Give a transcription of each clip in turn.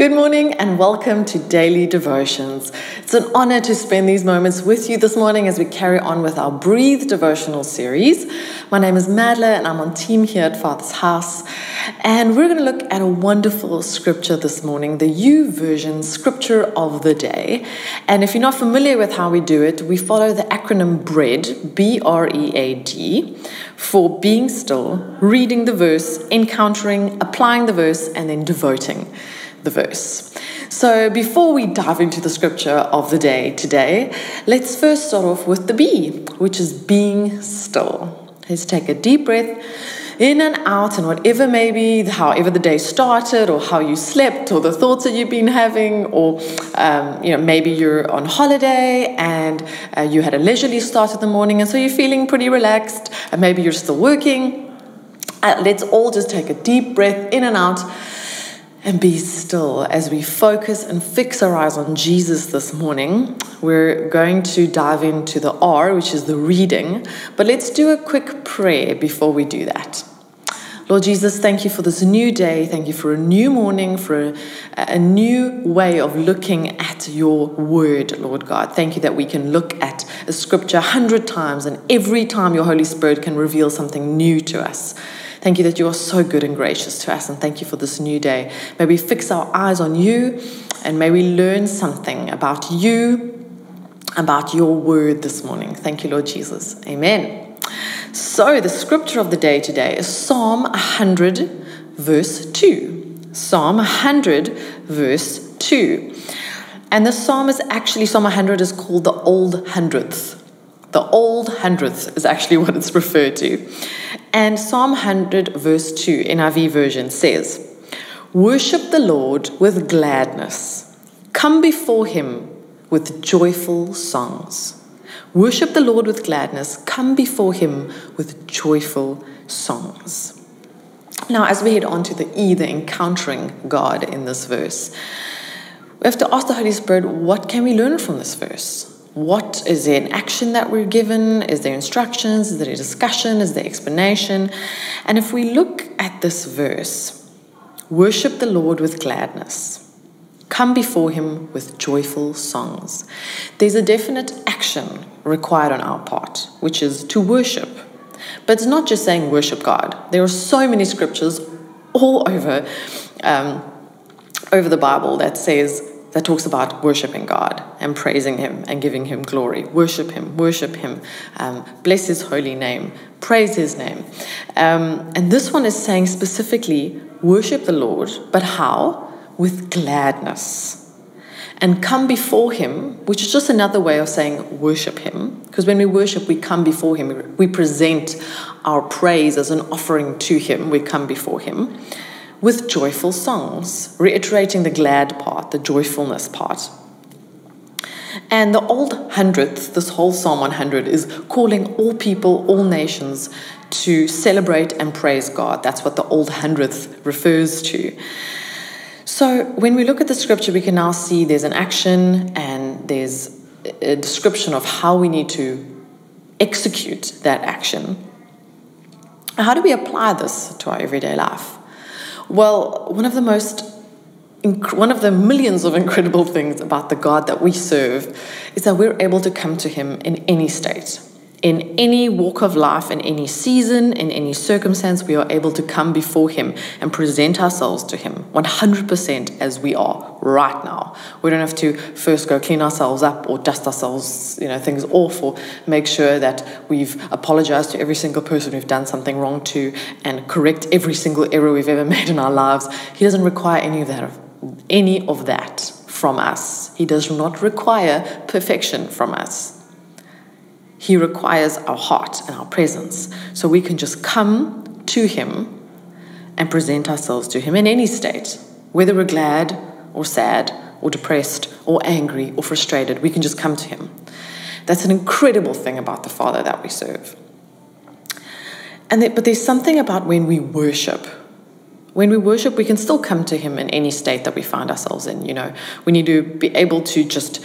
Good morning and welcome to Daily Devotions. It's an honor to spend these moments with you this morning as we carry on with our Breathe devotional series. My name is Madla and I'm on team here at Father's House. And we're going to look at a wonderful scripture this morning, the YouVersion Scripture of the Day. And if you're not familiar with how we do it, we follow the acronym BREAD, B R E A D, for being still, reading the verse, encountering, applying the verse, and then devoting the verse. So, before we dive into the scripture of the day today, let's first start off with the B, which is being still. Let's take a deep breath in and out, and whatever maybe, however the day started, or how you slept, or the thoughts that you've been having, or um, you know maybe you're on holiday and uh, you had a leisurely start of the morning, and so you're feeling pretty relaxed, and maybe you're still working. Uh, let's all just take a deep breath in and out and be still as we focus and fix our eyes on Jesus this morning. We're going to dive into the R, which is the reading, but let's do a quick prayer before we do that. Lord Jesus, thank you for this new day. Thank you for a new morning, for a, a new way of looking at your word, Lord God. Thank you that we can look at a scripture a hundred times, and every time your Holy Spirit can reveal something new to us. Thank you that you are so good and gracious to us, and thank you for this new day. May we fix our eyes on you, and may we learn something about you, about your word this morning. Thank you, Lord Jesus. Amen. So, the scripture of the day today is Psalm 100, verse 2. Psalm 100, verse 2. And the psalm is actually, Psalm 100 is called the Old Hundredth. The Old Hundredth is actually what it's referred to. And Psalm 100, verse 2, NIV version says, Worship the Lord with gladness, come before him with joyful songs. Worship the Lord with gladness, come before him with joyful songs. Now, as we head on to the E, the encountering God in this verse, we have to ask the Holy Spirit, what can we learn from this verse? What is there an action that we're given? Is there instructions? Is there a discussion? Is there explanation? And if we look at this verse, worship the Lord with gladness. Come before him with joyful songs. There's a definite action required on our part, which is to worship. But it's not just saying worship God. There are so many scriptures all over, um, over the Bible that says that talks about worshiping God and praising Him and giving Him glory. Worship Him, worship Him, um, bless His holy name, praise His name. Um, and this one is saying specifically, worship the Lord, but how? With gladness. And come before Him, which is just another way of saying worship Him. Because when we worship, we come before Him, we present our praise as an offering to Him, we come before Him with joyful songs, reiterating the glad part, the joyfulness part. And the old hundredth, this whole Psalm 100, is calling all people, all nations to celebrate and praise God. That's what the old hundredth refers to. So when we look at the scripture, we can now see there's an action and there's a description of how we need to execute that action. How do we apply this to our everyday life? Well, one of the most one of the millions of incredible things about the God that we serve is that we're able to come to Him in any state in any walk of life, in any season, in any circumstance, we are able to come before Him and present ourselves to Him 100% as we are right now. We don't have to first go clean ourselves up or dust ourselves, you know, things off or make sure that we've apologized to every single person we've done something wrong to and correct every single error we've ever made in our lives. He doesn't require any of that, any of that from us. He does not require perfection from us. He requires our heart and our presence. So we can just come to Him and present ourselves to Him in any state, whether we're glad or sad or depressed or angry or frustrated, we can just come to Him. That's an incredible thing about the Father that we serve. And that, but there's something about when we worship. When we worship, we can still come to Him in any state that we find ourselves in. You know, we need to be able to just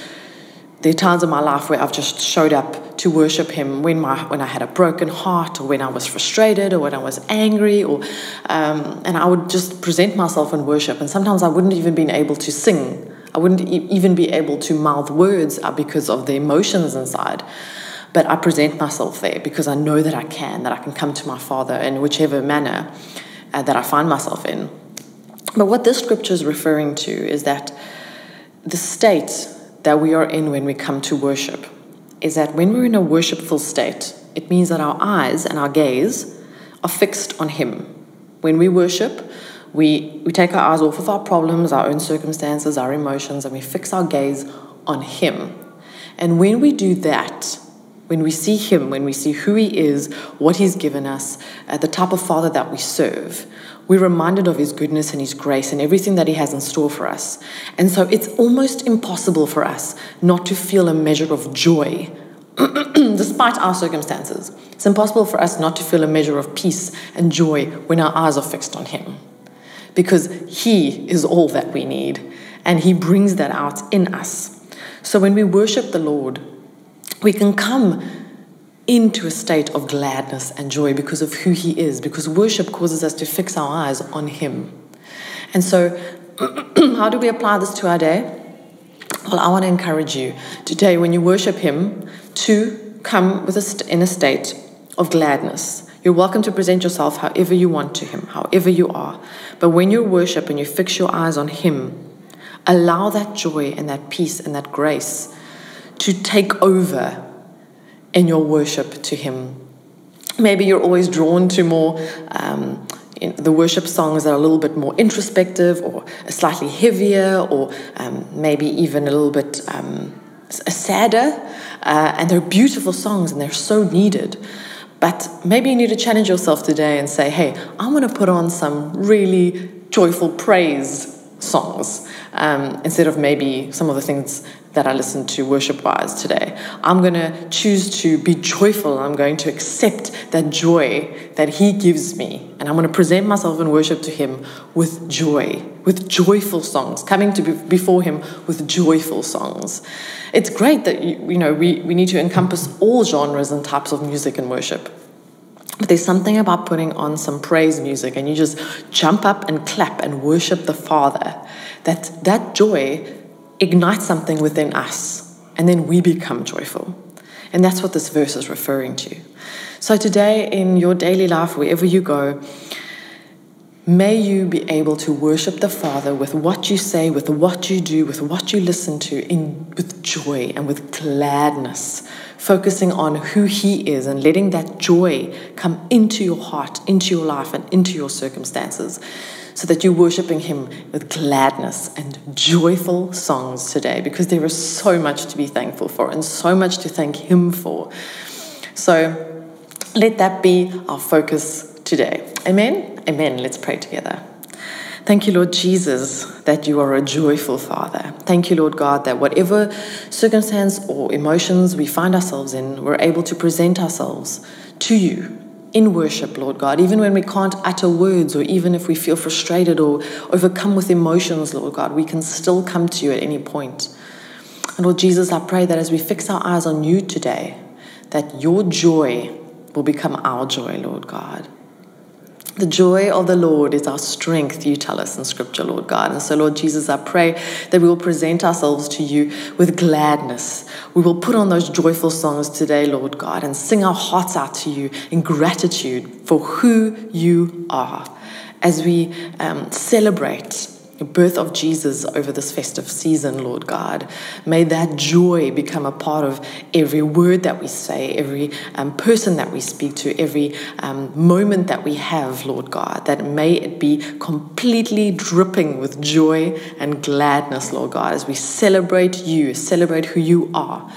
there are times in my life where I've just showed up to worship Him when, my, when I had a broken heart, or when I was frustrated, or when I was angry, or um, and I would just present myself in worship. And sometimes I wouldn't even been able to sing. I wouldn't e- even be able to mouth words uh, because of the emotions inside. But I present myself there because I know that I can, that I can come to my Father in whichever manner uh, that I find myself in. But what this scripture is referring to is that the state that we are in when we come to worship is that when we're in a worshipful state, it means that our eyes and our gaze are fixed on Him. When we worship, we, we take our eyes off of our problems, our own circumstances, our emotions, and we fix our gaze on Him. And when we do that, when we see Him, when we see who He is, what He's given us, uh, the type of Father that we serve, we're reminded of His goodness and His grace and everything that He has in store for us. And so it's almost impossible for us not to feel a measure of joy despite our circumstances. It's impossible for us not to feel a measure of peace and joy when our eyes are fixed on Him because He is all that we need and He brings that out in us. So when we worship the Lord, we can come into a state of gladness and joy because of who He is, because worship causes us to fix our eyes on Him. And so, how do we apply this to our day? Well, I want to encourage you today when you worship Him to come with a st- in a state of gladness. You're welcome to present yourself however you want to Him, however you are. But when you worship and you fix your eyes on Him, allow that joy and that peace and that grace to take over in your worship to Him. Maybe you're always drawn to more um, the worship songs that are a little bit more introspective or slightly heavier or um, maybe even a little bit um, sadder. Uh, and they're beautiful songs and they're so needed. But maybe you need to challenge yourself today and say, hey, I want to put on some really joyful praise songs um, instead of maybe some of the things that I listen to worship wise today. I'm going to choose to be joyful. I'm going to accept that joy that He gives me. And I'm going to present myself in worship to Him with joy, with joyful songs, coming to be before Him with joyful songs. It's great that, you, you know, we, we need to encompass all genres and types of music and worship. But there's something about putting on some praise music and you just jump up and clap and worship the Father. That that joy ignites something within us and then we become joyful. And that's what this verse is referring to. So today in your daily life, wherever you go, May you be able to worship the Father with what you say, with what you do, with what you listen to, in, with joy and with gladness, focusing on who He is and letting that joy come into your heart, into your life, and into your circumstances, so that you're worshiping Him with gladness and joyful songs today, because there is so much to be thankful for and so much to thank Him for. So let that be our focus today. Amen. Amen. Let's pray together. Thank you, Lord Jesus, that you are a joyful Father. Thank you, Lord God, that whatever circumstance or emotions we find ourselves in, we're able to present ourselves to you in worship, Lord God, even when we can't utter words or even if we feel frustrated or overcome with emotions, Lord God, we can still come to you at any point. And Lord Jesus, I pray that as we fix our eyes on you today, that your joy will become our joy, Lord God. The joy of the Lord is our strength, you tell us in Scripture, Lord God. And so, Lord Jesus, I pray that we will present ourselves to you with gladness. We will put on those joyful songs today, Lord God, and sing our hearts out to you in gratitude for who you are as we um, celebrate birth of Jesus over this festive season, Lord God. May that joy become a part of every word that we say, every um, person that we speak to, every um, moment that we have, Lord God. That may it be completely dripping with joy and gladness, Lord God, as we celebrate you, celebrate who you are.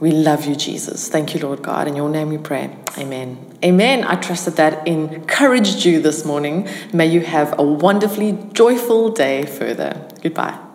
We love you, Jesus. Thank you, Lord God. In your name we pray. Amen. Amen. I trust that that encouraged you this morning. May you have a wonderfully joyful day further. Goodbye.